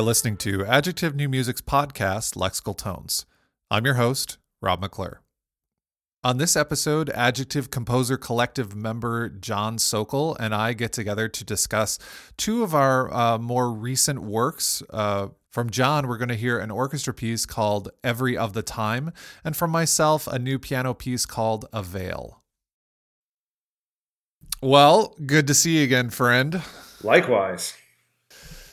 are listening to Adjective New Music's podcast, Lexical Tones. I'm your host, Rob McClure. On this episode, Adjective Composer Collective member John Sokol and I get together to discuss two of our uh, more recent works. Uh, from John, we're going to hear an orchestra piece called Every of the Time, and from myself, a new piano piece called A Veil. Well, good to see you again, friend. Likewise.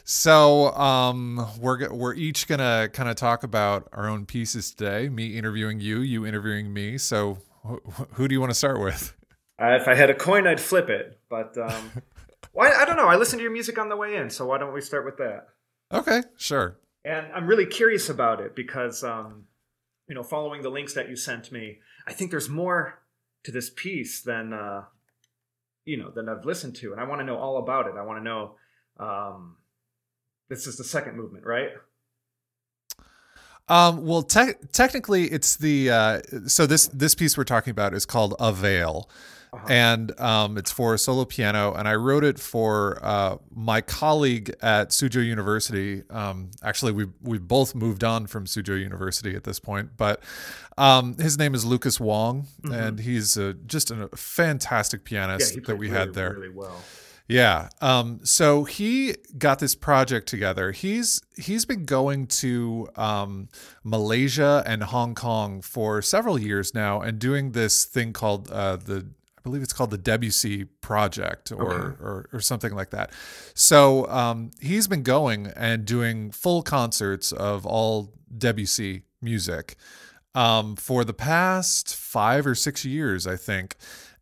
So um, we're we're each gonna kind of talk about our own pieces today. Me interviewing you, you interviewing me. So wh- who do you want to start with? Uh, if I had a coin, I'd flip it. But um, why? I don't know. I listened to your music on the way in, so why don't we start with that? Okay, sure. And I'm really curious about it because, um, you know, following the links that you sent me, I think there's more to this piece than uh, you know than I've listened to, and I want to know all about it. I want to know. Um, this is the second movement, right? Um, well, te- technically, it's the uh, so this this piece we're talking about is called A Veil, uh-huh. and um, it's for solo piano. And I wrote it for uh, my colleague at Suzhou University. Um, actually, we we both moved on from Suzhou University at this point, but um, his name is Lucas Wong, mm-hmm. and he's just a fantastic pianist yeah, that we really, had there. Really well. Yeah. Um, so he got this project together. He's he's been going to um, Malaysia and Hong Kong for several years now and doing this thing called uh, the I believe it's called the Debussy Project or okay. or, or, something like that. So um, he's been going and doing full concerts of all Debussy music um, for the past five or six years, I think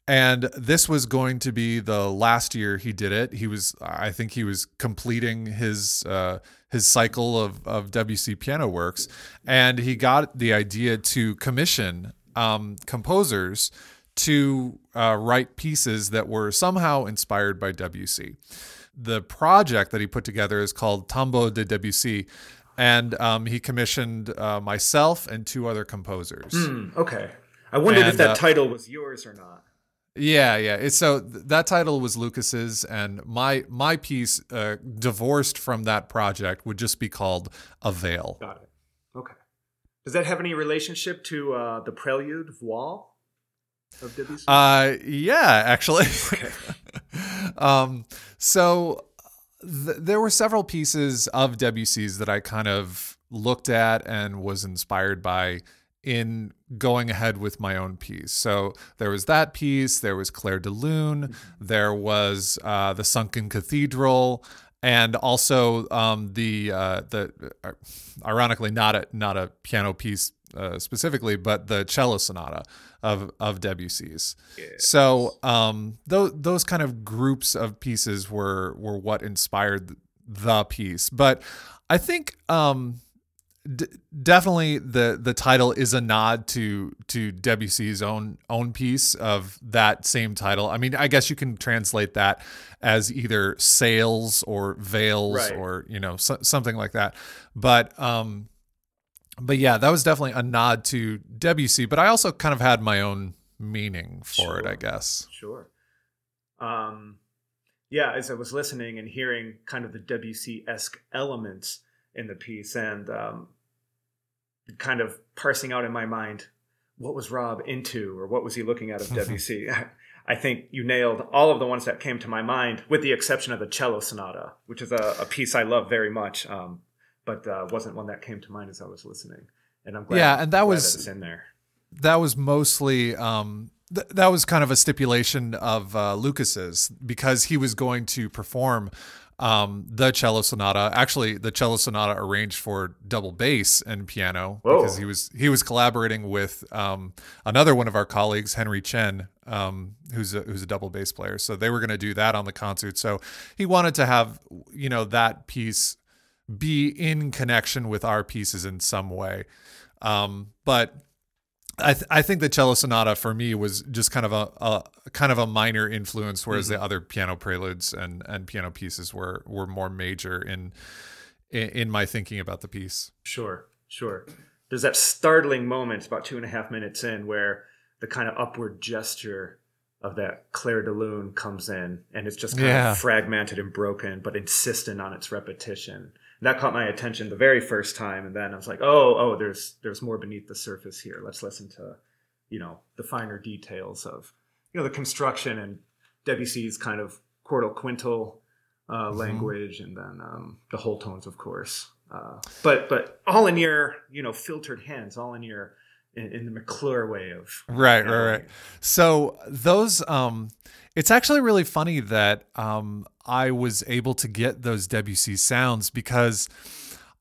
and this was going to be the last year he did it. He was, I think, he was completing his uh, his cycle of of Debussy piano works, and he got the idea to commission um, composers to uh, write pieces that were somehow inspired by Debussy. The project that he put together is called Tombeau de Debussy, and um, he commissioned uh, myself and two other composers. Mm, okay, I wondered and, if that uh, title was yours or not. Yeah, yeah. It's so that title was Lucas's, and my my piece, uh, divorced from that project, would just be called A Veil. Got it. Okay. Does that have any relationship to uh, the Prelude Voile of Debussy? Uh, yeah, actually. Okay. um, so th- there were several pieces of Debussy's that I kind of looked at and was inspired by in going ahead with my own piece. So there was that piece, there was Clair de Lune, mm-hmm. there was uh, the Sunken Cathedral, and also um, the uh, the uh, ironically not a not a piano piece uh, specifically, but the cello sonata of of Debussy's. Yes. So um, those those kind of groups of pieces were were what inspired the piece, but I think. Um, D- definitely the the title is a nod to to Debussy's own own piece of that same title. I mean, I guess you can translate that as either sails or veils right. or you know so, something like that. But um, but yeah, that was definitely a nod to Debussy. But I also kind of had my own meaning for sure. it, I guess. Sure. Um, yeah, as I was listening and hearing kind of the Debussy esque elements in the piece and um, kind of parsing out in my mind what was Rob into or what was he looking at of Debussy. I think you nailed all of the ones that came to my mind, with the exception of the cello sonata, which is a, a piece I love very much, um, but uh, wasn't one that came to mind as I was listening. And I'm glad. Yeah, and that was that in there. That was mostly um, th- that was kind of a stipulation of uh, Lucas's because he was going to perform um, the cello sonata. Actually, the cello sonata arranged for double bass and piano Whoa. because he was he was collaborating with um, another one of our colleagues, Henry Chen, um, who's a, who's a double bass player. So they were going to do that on the concert. So he wanted to have you know that piece be in connection with our pieces in some way. Um, but I, th- I think the cello sonata for me was just kind of a, a kind of a minor influence, whereas mm-hmm. the other piano preludes and, and piano pieces were were more major in, in, my thinking about the piece. Sure, sure. There's that startling moment about two and a half minutes in where the kind of upward gesture of that Clair de Lune comes in, and it's just kind yeah. of fragmented and broken, but insistent on its repetition. That caught my attention the very first time, and then I was like, oh, oh, there's there's more beneath the surface here. Let's listen to, you know, the finer details of, you know, the construction and Debussy's kind of quartal quintal uh, mm-hmm. language, and then um, the whole tones, of course. Uh, but but all in your you know filtered hands, all in your in, in the McClure way of right, right, right. So those um, it's actually really funny that um, I was able to get those Debussy sounds because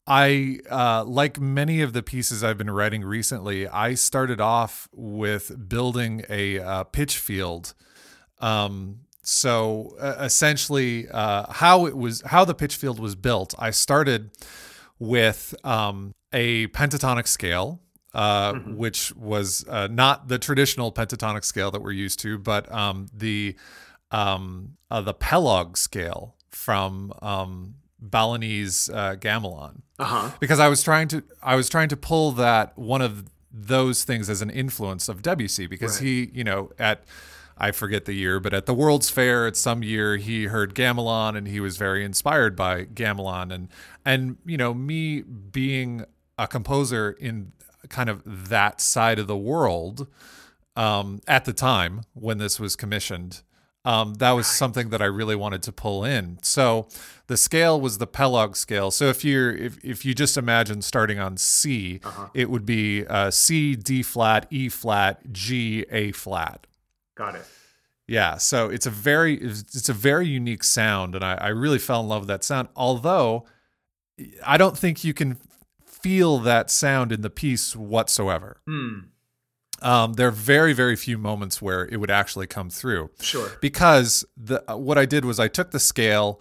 I, uh, like many of the pieces I've been writing recently, I started off with building a uh, pitch field. Um, so uh, essentially, how it was, how the pitch field was built, I started with um, a pentatonic scale. Uh, mm-hmm. Which was uh, not the traditional pentatonic scale that we're used to, but um, the um, uh, the Pelog scale from um, Balinese uh, gamelan. Uh-huh. Because I was trying to I was trying to pull that one of those things as an influence of Debussy because right. he, you know, at I forget the year, but at the World's Fair at some year he heard gamelan and he was very inspired by gamelan and and you know me being a composer in kind of that side of the world um, at the time when this was commissioned um, that was something that I really wanted to pull in. So the scale was the Pelog scale. So if you're if, if you just imagine starting on C, uh-huh. it would be uh, C, D flat, E flat, G, A flat. Got it. Yeah, so it's a very it's a very unique sound, and I, I really fell in love with that sound. Although I don't think you can feel that sound in the piece whatsoever. Hmm um, there are very very few moments where it would actually come through. Sure. Because the uh, what I did was I took the scale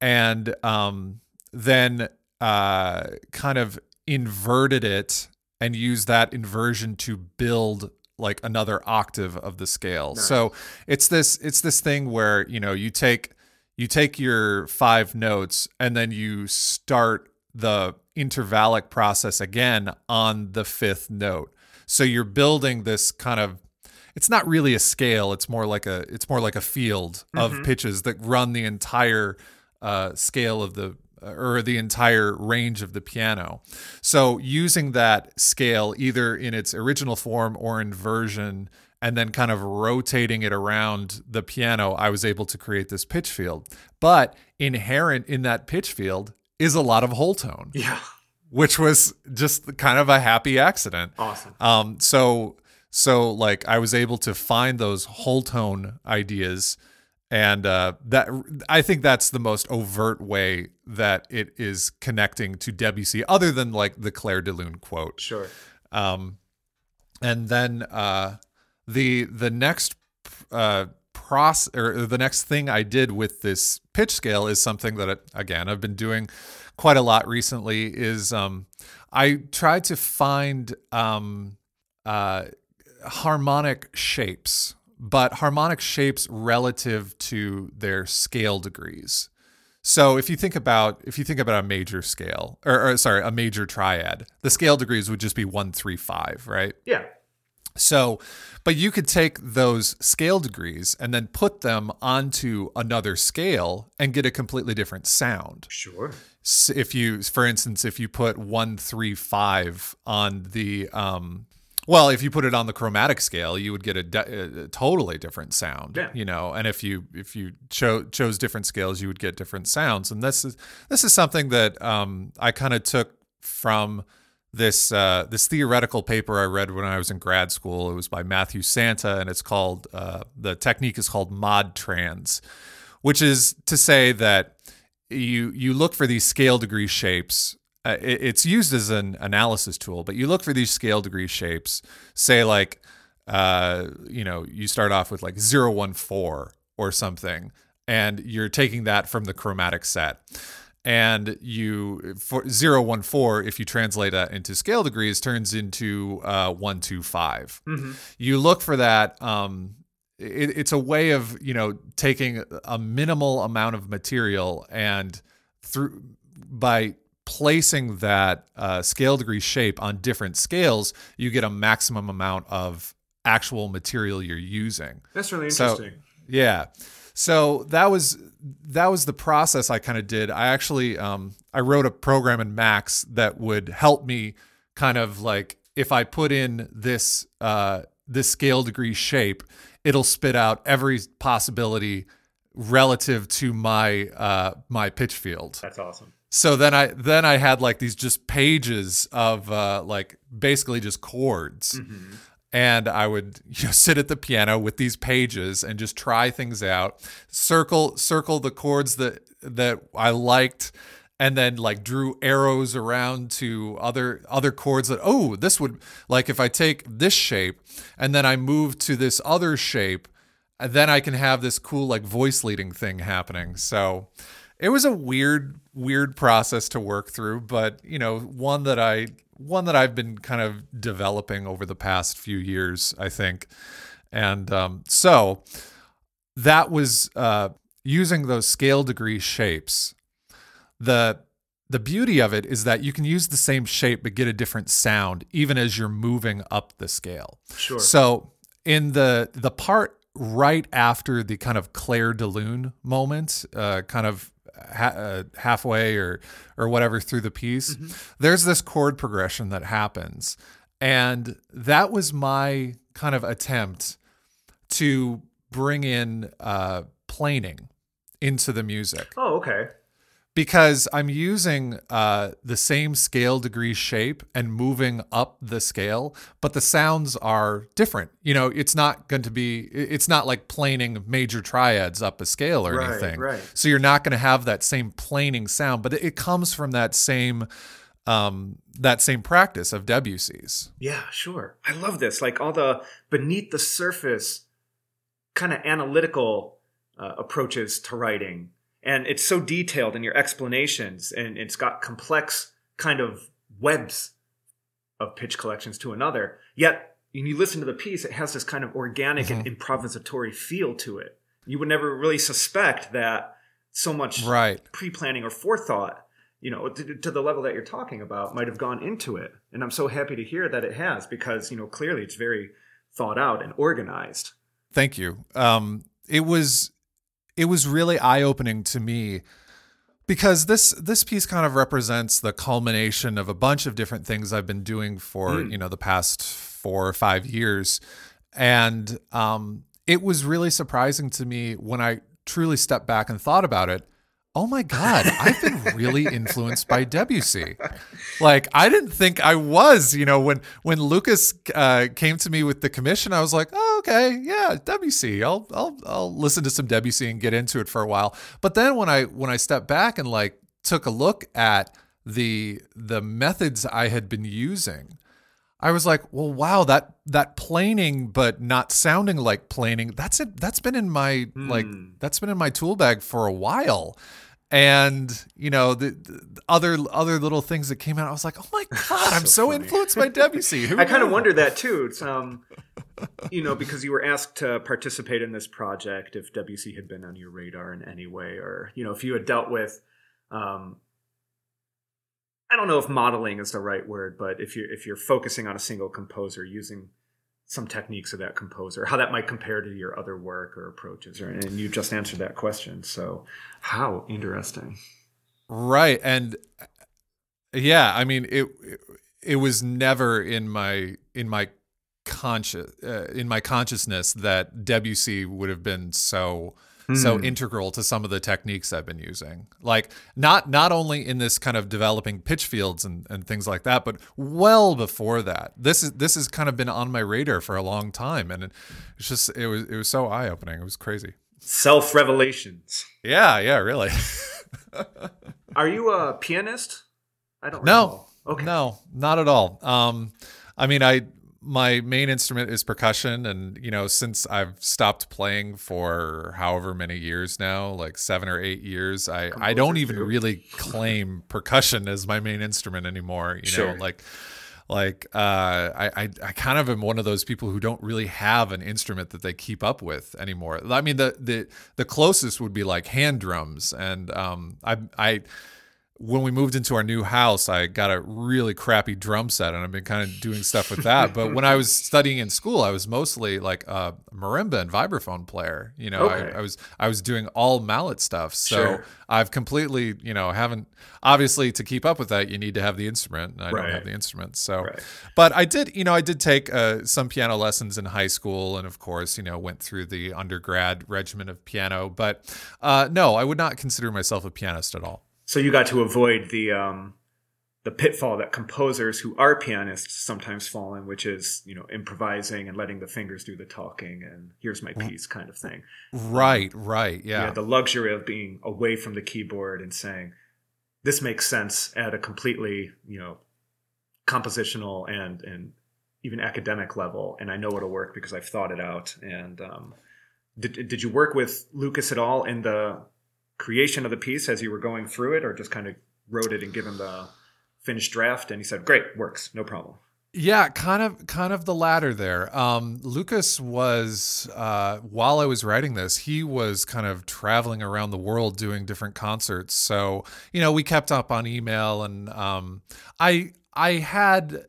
and um, then uh, kind of inverted it and used that inversion to build like another octave of the scale. Nice. So it's this it's this thing where you know you take you take your five notes and then you start the intervallic process again on the fifth note. So you're building this kind of it's not really a scale, it's more like a it's more like a field of mm-hmm. pitches that run the entire uh, scale of the or the entire range of the piano. So using that scale either in its original form or inversion and then kind of rotating it around the piano, I was able to create this pitch field. But inherent in that pitch field is a lot of whole tone. Yeah which was just kind of a happy accident. Awesome. Um, so so like I was able to find those whole tone ideas, and uh, that I think that's the most overt way that it is connecting to Debussy, other than like the Clair de Lune quote. Sure. Um, and then uh, the the next uh, process or the next thing I did with this pitch scale is something that again I've been doing quite a lot recently is um, I try to find um, uh, harmonic shapes, but harmonic shapes relative to their scale degrees. So if you think about if you think about a major scale or, or sorry a major triad, the scale degrees would just be one three five, right? Yeah. So, but you could take those scale degrees and then put them onto another scale and get a completely different sound. Sure if you for instance if you put 135 on the um well if you put it on the chromatic scale you would get a, de- a totally different sound yeah. you know and if you if you cho- chose different scales you would get different sounds and this is this is something that um I kind of took from this uh, this theoretical paper I read when I was in grad school. It was by Matthew Santa, and it's called uh, the technique is called mod trans, which is to say that you you look for these scale degree shapes. Uh, it, it's used as an analysis tool, but you look for these scale degree shapes. Say like, uh, you know, you start off with like 014 or something, and you're taking that from the chromatic set. And you for 014, if you translate that into scale degrees, turns into uh, 125. Mm-hmm. You look for that um, it, it's a way of you know taking a minimal amount of material and through by placing that uh, scale degree shape on different scales, you get a maximum amount of actual material you're using. That's really interesting. So, Yeah. So that was that was the process I kind of did. I actually um, I wrote a program in Max that would help me kind of like if I put in this uh, this scale degree shape, it'll spit out every possibility relative to my uh, my pitch field. That's awesome. So then I then I had like these just pages of uh, like basically just chords. Mm-hmm. And I would you know, sit at the piano with these pages and just try things out. Circle circle the chords that that I liked, and then like drew arrows around to other other chords that oh this would like if I take this shape and then I move to this other shape, then I can have this cool like voice leading thing happening. So it was a weird weird process to work through, but you know one that I one that I've been kind of developing over the past few years, I think. And um, so that was uh, using those scale degree shapes. The the beauty of it is that you can use the same shape but get a different sound even as you're moving up the scale. Sure. So in the the part right after the kind of Clair de Lune moment, uh, kind of ha- uh, halfway or or whatever through the piece, Mm-hmm. there's this chord progression that happens, and that was my kind of attempt to bring in uh, planing into the music Oh, okay. Because I'm using uh, the same scale degree shape and moving up the scale, but the sounds are different. You know, it's not going to be, it's not like planing major triads up a scale or Right, anything. right. So you're not going to have that same planing sound, but it comes from that same. Um, that same practice of Debussy's. Yeah, sure. I love this. Like all the beneath the surface kind of analytical uh, approaches to writing. And it's so detailed in your explanations, and it's got complex kind of webs of pitch collections to another. Yet, when you listen to the piece, it has this kind of organic and improvisatory feel to it. You would never really suspect that so much Right. pre-planning or forethought you know to, to the level that you're talking about might have gone into it and i'm so happy to hear that it has because you know clearly it's very thought out and organized Thank you. Um, it was it was really eye opening to me because this this piece kind of represents the culmination of a bunch of different things I've been doing for Mm. you know the past four or five years, and um, it was really surprising to me when I truly stepped back and thought about it. Oh my God, I've been really influenced by Debussy. Like I didn't think I was, you know, when when Lucas uh, came to me with the commission, I was like, oh, okay, yeah, Debussy. I'll I'll I'll listen to some Debussy and get into it for a while. But then when I when I stepped back and like took a look at the the methods I had been using, I was like, well, wow, that that planing but not sounding like planing, that's it that's been in my like Hmm. that's been in my tool bag for a while. And you know the, the other other little things that came out, I was like, "Oh my god, I'm So funny. influenced by Debussy." I kind of wondered that too it's um you know because you were asked to participate in this project if Debussy had been on your radar in any way or you know if you had dealt with um i don't know if modeling is the right word but if you're if you're focusing on a single composer using some techniques of that composer, how that might compare to your other work or approaches, or, and you just answered that question. So, how interesting. Right. And yeah, I mean it it was never in my in my conscious uh, in my consciousness that Debussy would have been so so Hmm. integral to some of the techniques I've been using. Like not not only in this kind of developing pitch fields and, and things like that, but well before that. This is this has kind of been on my radar for a long time. And it, it's just it was it was so eye opening. It was crazy. Self revelations. Yeah, yeah, really. Are you a pianist? I don't No. Okay. No, not at all. Um, I mean, I my main instrument is percussion, and you know, since I've stopped playing for however many years now, like seven or eight years, I I don't even too. really claim percussion as my main instrument anymore. You Sure. know, like like uh, I, I I kind of am one of those people who don't really have an instrument that they keep up with anymore. I mean, the the the closest would be like hand drums, and um, I I when we moved into our new house, I got a really crappy drum set, and I've been kind of doing stuff with that. but when I was studying in school, I was mostly like a marimba and vibraphone player. You know, Okay. I, I was I was doing all mallet stuff. So Sure. I've completely, you know, haven't obviously to keep up with that, you need to have the instrument. And I Right. don't have the instrument, so. Right. But I did, you know, I did take uh, some piano lessons in high school, and of course, you know, went through the undergrad regimen of piano. But uh, no, I would not consider myself a pianist at all. So you got to avoid the um, the pitfall that composers who are pianists sometimes fall in, which is you know improvising and letting the fingers do the talking and here's my piece kind of thing. Right, right, You yeah. the luxury of being away from the keyboard and saying, "This makes sense at a completely you know compositional and and even academic level, and I know it'll work because I've thought it out." And um, did did you work with Lucas at all in the creation of the piece as you were going through it, or just kind of wrote it and give him the finished draft, and he said, "Great, works, no problem." Yeah, kind of kind of the latter there. Um, Lucas was uh, while I was writing this, he was kind of traveling around the world doing different concerts. So, you know, we kept up on email and um, I I had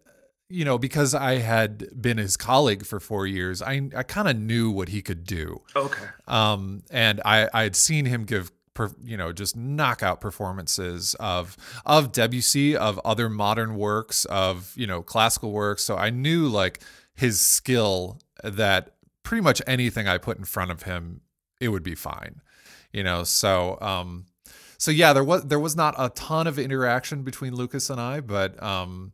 you know, because I had been his colleague for 4 years, I I kind of knew what he could do. Okay, um, and I I had seen him give per, you know just knockout performances of of Debussy, of other modern works, of you know classical works. So I knew like his skill that pretty much anything I put in front of him, it would be fine. You know, so um, so yeah, there was there was not a ton of interaction between Lucas and I, but um,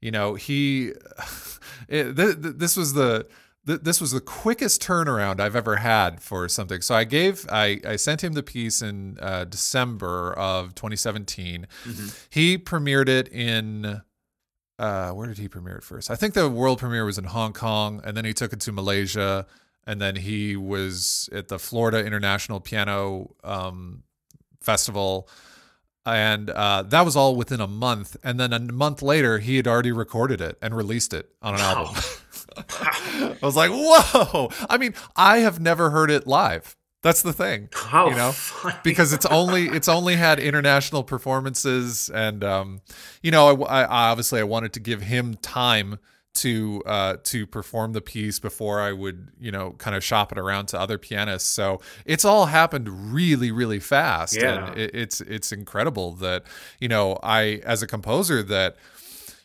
you know he it, th- th- this was the th- this was the quickest turnaround I've ever had for something. So I gave I I sent him the piece in uh, December of 2017. He premiered it in uh, where did he premiere it first? I think the world premiere was in Hong Kong, and then he took it to Malaysia, and then he was at the Florida International Piano um, Festival, and uh, that was all within a month. And then a month later, he had already recorded it and released it on an album. I was like, whoa! I mean, I have never heard it live. That's the thing, how you know, funny. because it's only it's only had international performances, and um, you know, I, I obviously I wanted to give him time to uh, to perform the piece before I would you know kind of shop it around to other pianists. So it's all happened really really fast, Yeah. and it, it's it's incredible that you know I as a composer that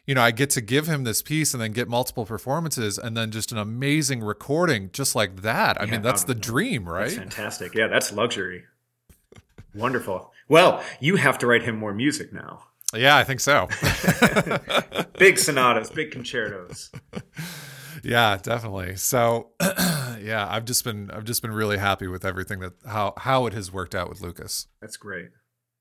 you know, I get to give him this piece and then get multiple performances and then just an amazing recording just like that. I Yeah, mean, that's um, the dream, That's right? fantastic. Yeah, that's luxury. Wonderful. Well, you have to write him more music now. Yeah, I think so. Big sonatas, big concertos. yeah, definitely. So, yeah, I've just been I've just been really happy with everything that how how it has worked out with Lucas. That's great.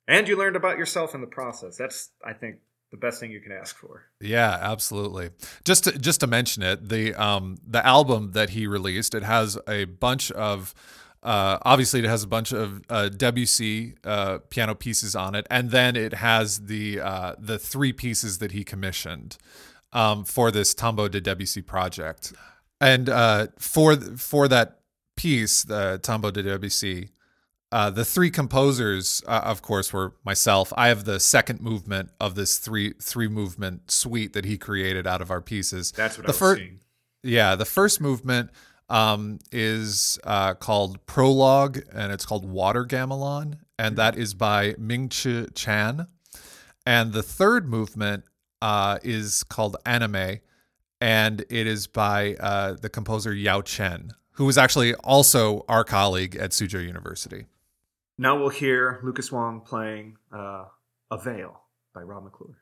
And you learned about yourself in the process. That's, I think, the best thing you can ask for. Yeah, absolutely. Just to, just to mention it, the um the album that he released, it has a bunch of uh, obviously it has a bunch of uh, Debussy uh, piano pieces on it, and then it has the uh, the three pieces that he commissioned um, for this Tombeau de Debussy project. And uh, for for that piece, the Tombeau de Debussy, uh, the three composers, uh, of course, were myself. I have the second movement of this three three movement suite that he created out of our pieces. That's what The I was fir- seeing. Yeah, the first movement um, is uh, called Prologue, and it's called Water Gamelan, and that is by Ming Chi Chan. And the third movement uh, is called Anime, and it is by uh, the composer Yao Chen, who was actually also our colleague at Suzhou University. Now we'll hear Lucas Wong playing uh, A Veil by Rob McClure.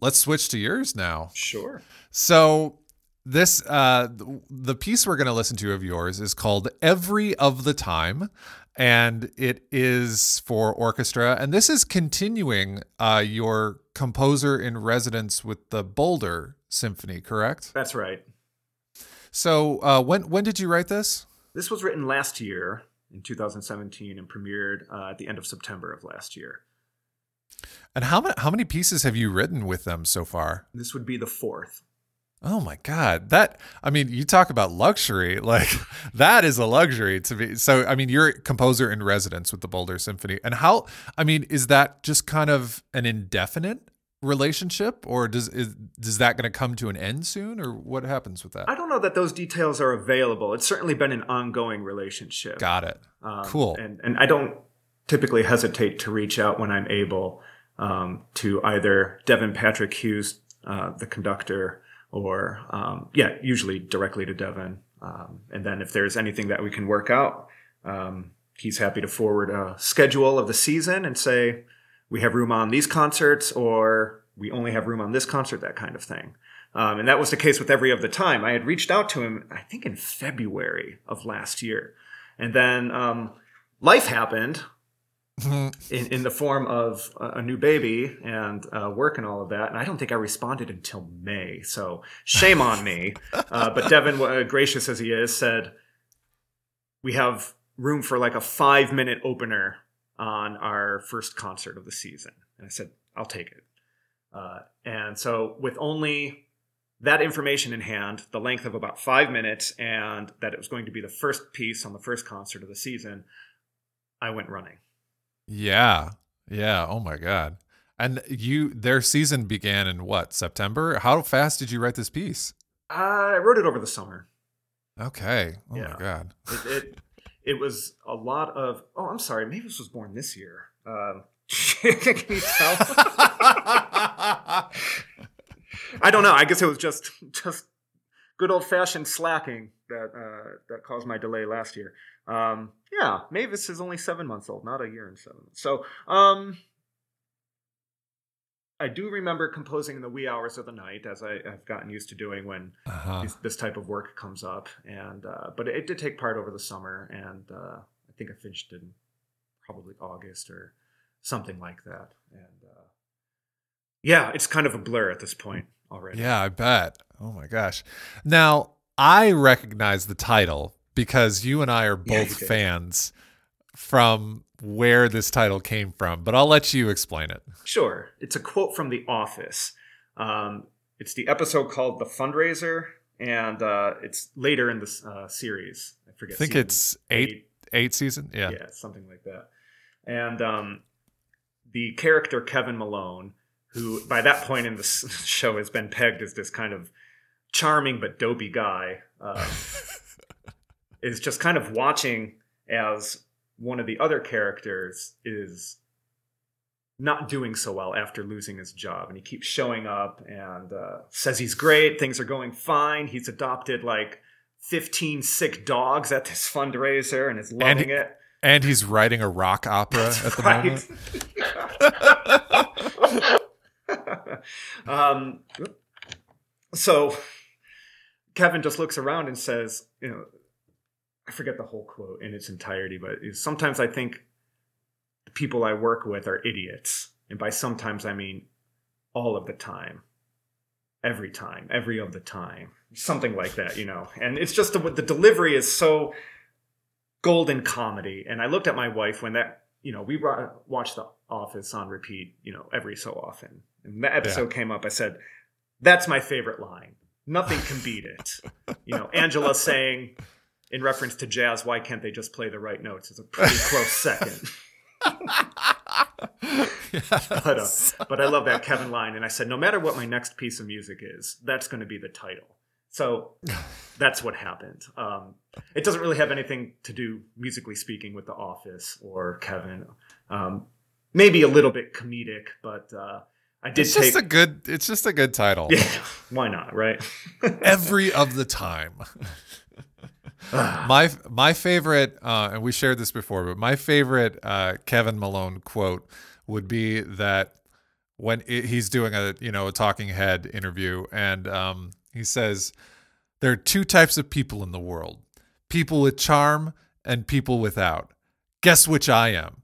Let's switch to yours now. Sure. So this uh the piece we're going to listen to of yours is called Every of the Time and it is for orchestra and this is continuing uh your composer in residence with the Boulder Symphony, correct? That's right. So, uh when when did you write this? This was written last year in 2017 and premiered uh, at the end of September of last year. And how many how many pieces have you written with them so far? This would be the fourth. Oh my god. That I mean, you talk about luxury. Like that is a luxury to be. So I mean, you're a composer in residence with the Boulder Symphony. And how I mean, is that just kind of an indefinite relationship or does is does that going to come to an end soon or what happens with that? I don't know that those details are available. It's certainly been an ongoing relationship. Got it. Um, Cool. And and I don't typically hesitate to reach out when I'm able um, to either Devin Patrick Hughes, uh, the conductor, or um, yeah, usually directly to Devin. Um, and then if there's anything that we can work out, um, he's happy to forward a schedule of the season and say we have room on these concerts or we only have room on this concert, that kind of thing. Um, and that was the case with every of the time. I had reached out to him, I think in February of last year. And then um, life happened in, in the form of a, new baby and uh, work and all of that. And I don't think I responded until May. So shame on me. Uh, but Devin, uh, gracious as he is, said, We have room for like a five minute opener on our first concert of the season. And I said, I'll take it. Uh, and so, with only that information in hand, the length of about five minutes, and that it was going to be the first piece on the first concert of the season, I went running. Yeah. Yeah. Oh my god. And you their season began in what? September? How fast did you write this piece? I wrote it over the summer. Okay. Oh Yeah. my god. It, it, it was a lot of. Oh, I'm sorry. Mavis was born this year. Um, can you tell? I don't know. I guess it was just just good old fashioned slacking that uh, that caused my delay last year. Um, yeah, Mavis is only seven months old, not a year and seven. months. So um, I do remember composing in the wee hours of the night, as I, I've gotten used to doing when uh-huh. this, this type of work comes up. And uh, but it did take part over the summer, and uh, I think I finished in probably August or something like that. And uh, yeah, it's kind of a blur at this point already. Yeah, I bet. Oh my gosh. Now, I recognize the title because you and I are both did. fans from where this title came from, but I'll let you explain it. Sure. It's a quote from The Office. Um, it's the episode called "The Fundraiser," and uh, it's later in this uh, series. I forget. I think it's eight eight season. Yeah. yeah, something like that. And um, the character Kevin Malone, who by that point in the show has been pegged as this kind of charming but dopey guy, uh, is just kind of watching as one of the other characters is not doing so well after losing his job and he keeps showing up and uh, says he's great things are going fine he's adopted like 15 sick dogs at this fundraiser and is loving he- it And he's writing a rock opera at the Right. moment. um, so Kevin just looks around and says, you know, I forget the whole quote in its entirety, but sometimes I think the people I work with are idiots. And by sometimes, I mean all of the time. Every time, every of the time. Something like that, you know. And it's just the, the delivery is so golden comedy. And I looked at my wife when that, you know, we wa- watched The Office on repeat, you know, every so often. And that episode came up. I said, that's my favorite line. Nothing can beat it. You know, Angela saying, in reference to jazz, why can't they just play the right notes? It's a pretty close second. But, uh, but I love that Kevin line. And I said, no matter what my next piece of music is, that's going to be the title. So that's what happened. Um, it doesn't really have anything to do, musically speaking, with The Office or Kevin. Um, maybe a little bit comedic, but uh, I did it's take. just a good it's just a good title. yeah, why not, right? Every of the time. my my favorite, uh, and we shared this before, but my favorite uh, Kevin Malone quote would be that when it, he's doing a you know a talking head interview, and um, he says there are two types of people in the world: people with charm and people without. Guess which I am?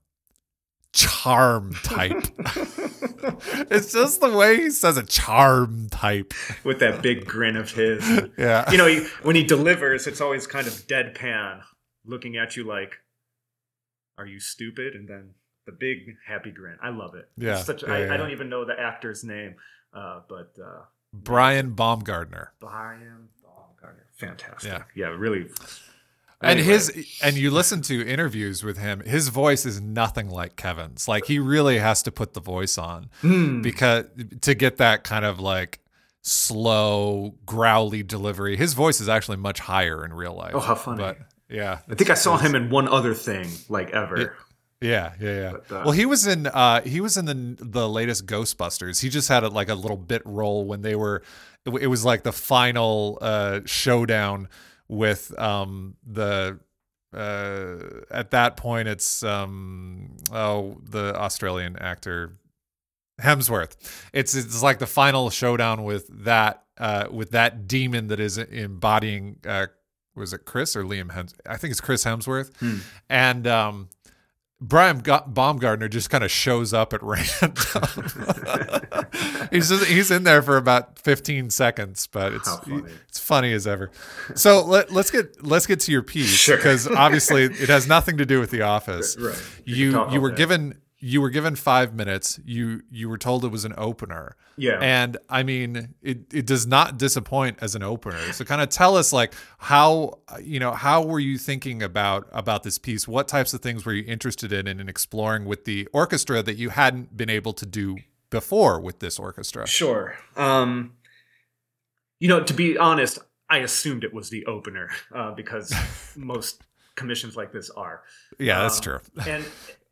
Charm type. it's just the way he says a charm type with that big grin of his. Yeah. You know, he, when he delivers, it's always kind of deadpan, looking at you like, "Are you stupid?" And then the big happy grin. I love it. Yeah. Such, yeah, I, yeah. I don't even know the actor's name, uh, but uh, Brian Baumgartner. Brian Baumgartner, fantastic. Yeah. yeah, really. And Anyway. his and you listen to interviews with him, his voice is nothing like Kevin's. Like he really has to put the voice on Hmm. because to get that kind of like slow, growly delivery. His voice is actually much higher in real life. Oh, how funny. But yeah. I think I saw him in one other thing, like ever. Yeah, yeah, yeah. But, uh, well, he was in uh he was in the the latest Ghostbusters. He just had a, like a little bit role when they were it, it was like the final uh showdown with um the uh at that point it's um oh the Australian actor Hemsworth. It's it's like the final showdown with that uh with that demon that is embodying uh was it Chris or Liam Hems I think it's Chris Hemsworth. Hmm. And um Brian Baumgartner just kind of shows up at random. he's just, he's in there for about 15 seconds, but it's funny. it's funny as ever. So let, let's get let's get to your piece Sure. because obviously it has nothing to do with the office. Right. Can You you were that. given you were given 5 minutes. You you were told it was an opener. Yeah. And I mean, it, it does not disappoint as an opener. So kind of tell us like how you know how were you thinking about about this piece? What types of things were you interested in and in exploring with the orchestra that you hadn't been able to do before with this orchestra? Sure. Um, you know, to be honest, I assumed it was the opener uh, because most commissions like this are. Yeah, that's Um, true. and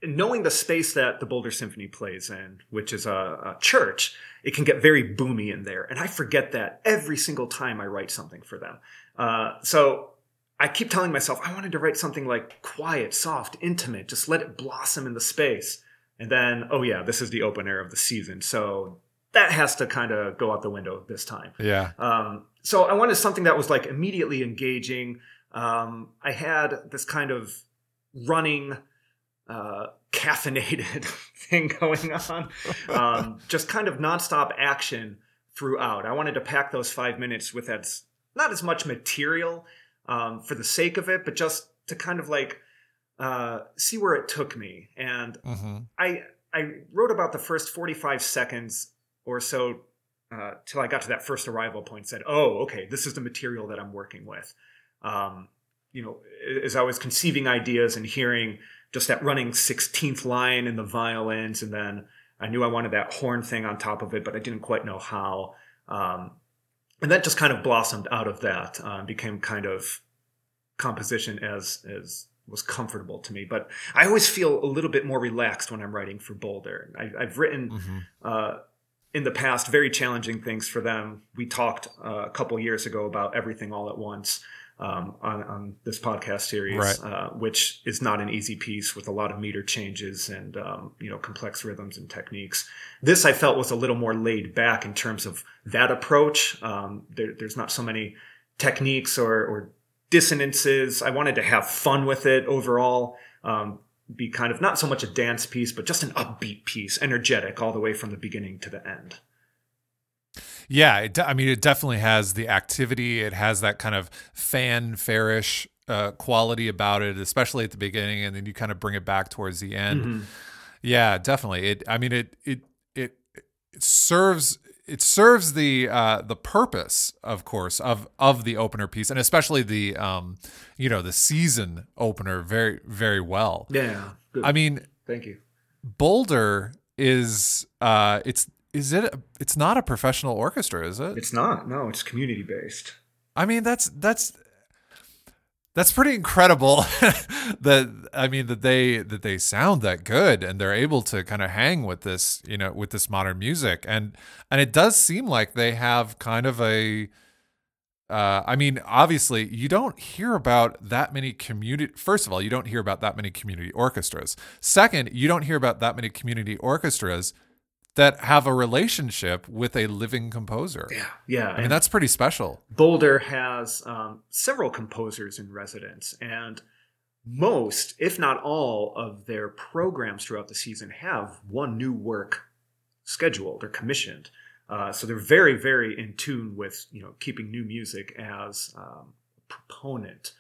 knowing the space that the Boulder Symphony plays in, which is a, a church, it can get very boomy in there. And I forget that every single time I write something for them. Uh, so I keep telling myself I wanted to write something like quiet, soft, intimate, just let it blossom in the space. And then, oh yeah, this is the opener of the season. So that has to kind of go out the window this time. Yeah. Um, so I wanted something that was like immediately engaging. Um, I had this kind of running, uh, caffeinated thing going on, um, just kind of nonstop action throughout. I wanted to pack those five minutes with as not as much material um, for the sake of it, but just to kind of like uh, see where it took me. And hmm I I wrote about the first 45 seconds or so uh, till I got to that first arrival point. Said, "Oh, okay, this is the material that I'm working with." Um, you know, as I was conceiving ideas and hearing just that running 16th line in the violins, and then I knew I wanted that horn thing on top of it, but I didn't quite know how. Um, and that just kind of blossomed out of that, uh, became kind of composition as as was comfortable to me. But I always feel a little bit more relaxed when I'm writing for Boulder. I, I've written hmm uh, in the past very challenging things for them. We talked uh, a couple years ago about everything all at once um, on, on this podcast series, Right. uh, which is not an easy piece with a lot of meter changes and um, you know complex rhythms and techniques. This I felt was a little more laid back in terms of that approach. Um, there, there's not so many techniques or, or dissonances. I wanted to have fun with it overall. Um, be kind of not so much a dance piece, but just an upbeat piece, energetic all the way from the beginning to the end. Yeah, it, I mean, it definitely has the activity. It has that kind of fanfarish uh, quality about it, especially at the beginning, and then you kind of bring it back towards the end. Mhm. Yeah, definitely. It. I mean, it. It. It. It serves. It serves the uh, the purpose, of course, of of the opener piece, and especially the um, you know, the season opener very very well. Yeah. Good. I mean, Thank you. Boulder is uh, it's is it? A, it's not a professional orchestra, is it? It's not. No, it's community based. I mean, that's that's that's pretty incredible. that I mean that they that they sound that good and they're able to kind of hang with this, you know, with this modern music, and and it does seem like they have kind of a. Uh, I mean, obviously, you don't hear about that many community. First of all, you don't hear about that many community orchestras. Second, you don't hear about that many community orchestras that have a relationship with a living composer. Yeah, yeah. I mean, that's pretty special. Boulder has um, several composers in residence, and most, if not all, of their programs throughout the season have one new work scheduled or commissioned. Uh, so they're very, very in tune with you know keeping new music as um, a proponent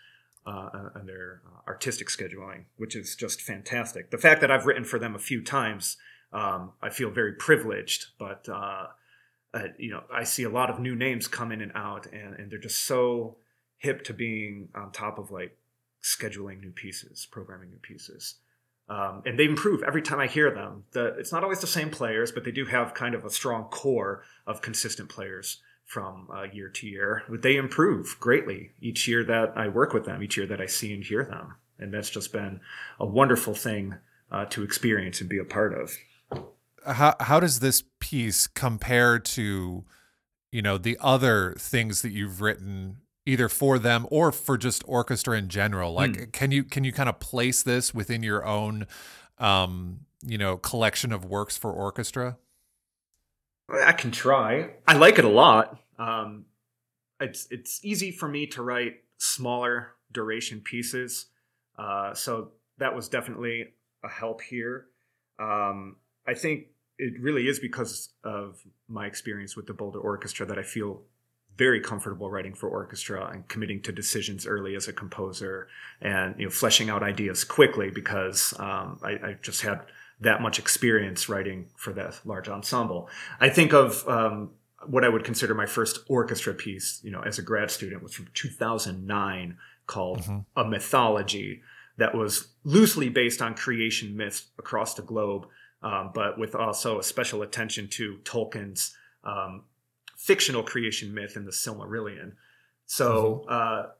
uh, in their uh, artistic scheduling, which is just fantastic. The fact that I've written for them a few times, um, I feel very privileged. But uh, uh, you know, I see a lot of new names come in and out, and, and they're just so hip to being on top of like scheduling new pieces, programming new pieces. Um, and they improve every time I hear them. The, it's not always the same players, but they do have kind of a strong core of consistent players from uh, year to year. But they improve greatly each year that I work with them, each year that I see and hear them. And that's just been a wonderful thing uh, to experience and be a part of. How, how does this piece compare to, you know, the other things that you've written either for them or for just orchestra in general? Like mm. can you can you kind of place this within your own um you know collection of works for orchestra? I can try. I like it a lot. Um it's it's easy for me to write smaller duration pieces uh so that was definitely a help here. Um i think it really is because of my experience with the boulder orchestra that i feel very comfortable writing for orchestra and committing to decisions early as a composer and you know fleshing out ideas quickly because um, I, I, just had that much experience writing for that large ensemble. I think of um, what I would consider my first orchestra piece, you know, as a grad student was from 2009 called mm-hmm. A Mythology that was loosely based on creation myths across the globe, um, but with also a special attention to Tolkien's um, fictional creation myth in the Silmarillion. So mm-hmm. uh,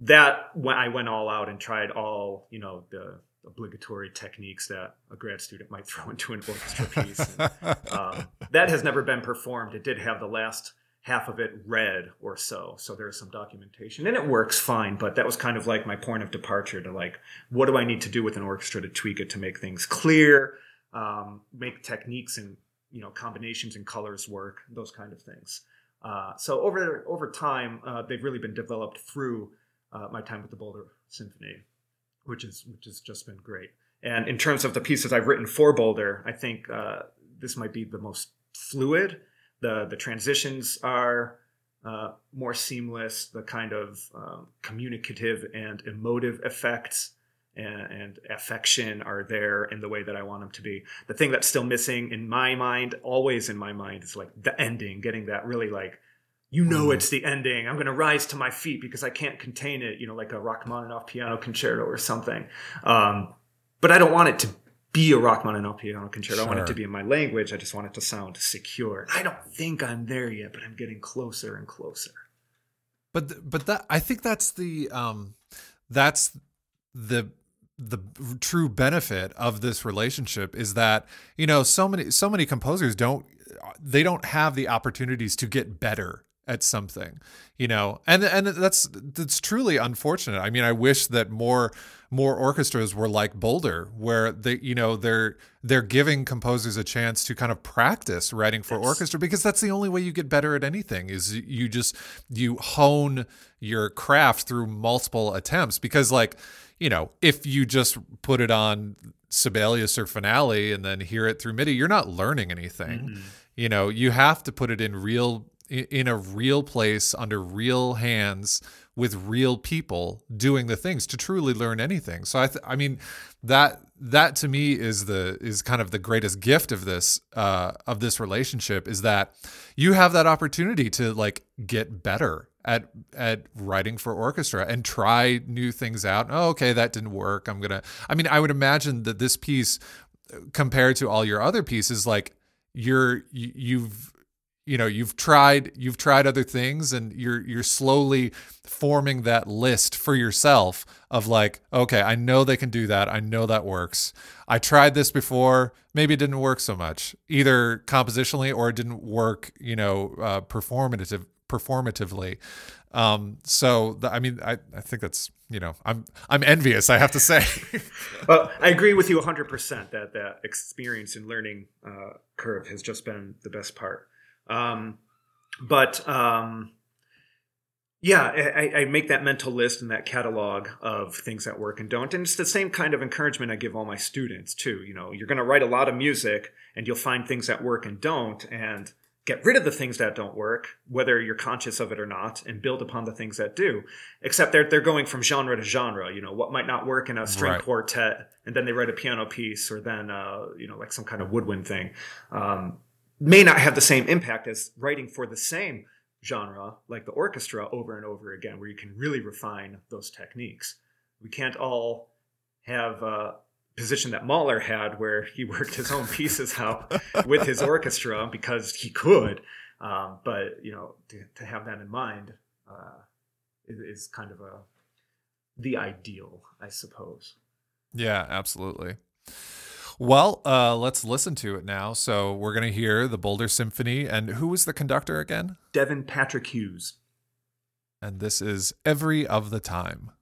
that when I went all out and tried all you know the obligatory techniques that a grad student might throw into an orchestra piece. And, um, that has never been performed. It did have the last half of it read or so. So there's some documentation and it works fine, but that was kind of like my point of departure to like, what do I need to do with an orchestra to tweak it to make things clear, um, make techniques and you know combinations and colors work, those kind of things. Uh, so over over time, uh, they've really been developed through uh, my time with the Boulder Symphony, which is which has just been great. And in terms of the pieces I've written for Boulder, I think uh, this might be the most fluid. the The transitions are uh, more seamless. The kind of um, communicative and emotive effects and, and, affection are there in the way that I want them to be. The thing that's still missing in my mind, always in my mind, is like the ending, getting that really like, you know, mm. it's the ending. I'm going to rise to my feet because I can't contain it, you know, like a Rachmaninoff piano concerto or something. Um, but I don't want it to be a Rachmaninoff piano concerto. Sure. I want it to be in my language. I just want it to sound secure. I don't think I'm there yet, but I'm getting closer and closer. But but that I think that's the um that's the the true benefit of this relationship is that you know so many so many composers don't they don't have the opportunities to get better at something you know? And and that's that's truly unfortunate. I mean i wish that more more orchestras were like boulder where they you know they're they're giving composers a chance to kind of practice writing for orchestra because that's the only way you get better at anything is you just you hone your craft through multiple attempts. Because like you know, if you just put it on Sibelius or Finale and then hear it through MIDI, you're not learning anything. Mm-hmm. You know, you have to put it in real in a real place under real hands with real people doing the things to truly learn anything. So I th- I mean that that to me is the is kind of the greatest gift of this uh of this relationship is that you have that opportunity to like get better at at writing for orchestra and try new things out. Oh, okay, that didn't work. I'm gonna. I mean, I would imagine that this piece, compared to all your other pieces, like you're you've you know you've tried you've tried other things and you're you're slowly forming that list for yourself of like okay i know they can do that i know that works i tried this before maybe it didn't work so much either compositionally or it didn't work you know uh, performative performatively. Um, so the, I mean, I, I think that's you know I'm I'm envious. I have to say. well, I agree with you 100 percent that that experience and learning uh, curve has just been the best part. Um, but um, yeah, I, I, make that mental list and that catalog of things that work and don't. And it's the same kind of encouragement I give all my students too. You know, you're going to write a lot of music and you'll find things that work and don't. And get rid of the things that don't work, whether you're conscious of it or not, and build upon the things that do. Except they're they're going from genre to genre. You know, what might not work in a string right. quartet, and then they write a piano piece, or then uh, you know, like some kind of woodwind thing, um, may not have the same impact as writing for the same genre, like the orchestra, over and over again, where you can really refine those techniques. We can't all have uh, position that Mahler had, where he worked his own pieces out with his orchestra because he could. Um, but you know, to, to, have that in mind uh, is, is, kind of a the ideal, I suppose. Yeah, absolutely. Well, uh, let's listen to it now. So we're going to hear the Boulder Symphony, and who was the conductor again? Devin Patrick Hughes. And this is Every of the Time.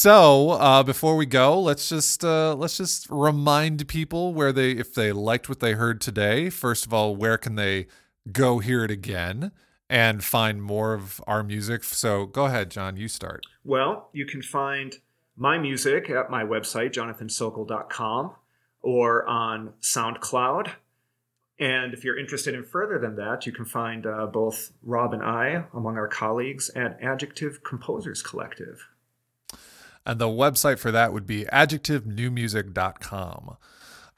So uh, before we go, let's just uh, let's just remind people where they, if they liked what they heard today. First of all, where can they go hear it again and find more of our music? So go ahead, John. You start. Well, you can find my music at my website, jonathansokol.com, or on SoundCloud. And if you're interested in further than that, you can find uh, both Rob and I among our colleagues at Adjective Composers Collective. And the website for that would be adjectivenewmusic.com.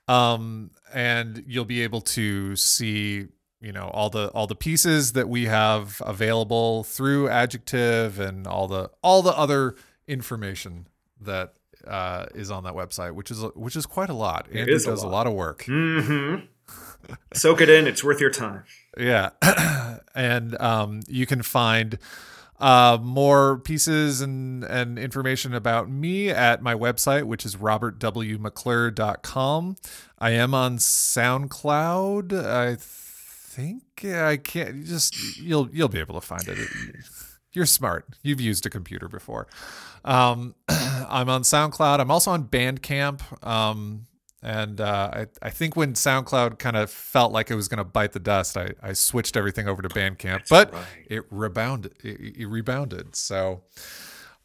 Um, and you'll be able to see, you know, all the all the pieces that we have available through Adjective and all the all the other information that uh, is on that website, which is which is quite a lot. It Andrew a does a lot. lot of work. Mm-hmm. Soak it in; it's worth your time. Yeah. and um, you can find uh, more pieces and, and information about me at my website, which is robertwmcclure.com. I am on SoundCloud. I think I can't just you'll you'll be able to find it. You're smart. You've used a computer before. Um, I'm on SoundCloud. I'm also on Bandcamp. Um, and uh, I, I think when SoundCloud kind of felt like it was going to bite the dust, I, I switched everything over to Bandcamp, but right. it rebounded. It, it rebounded. So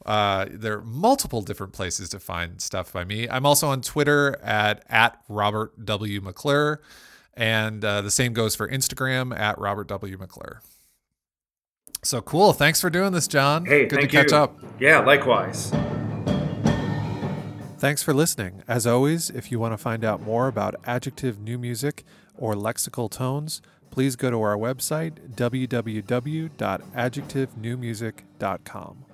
uh, there are multiple different places to find stuff by me. I'm also on Twitter at at Robert W McClure, and uh, the same goes for Instagram at Robert W McClure. So cool. Thanks for doing this, John. Hey, good thank to catch you. up. Yeah, likewise. Thanks for listening. As always, if you want to find out more about adjective new music or lexical tones, please go to our website, www.adjectivenewmusic.com.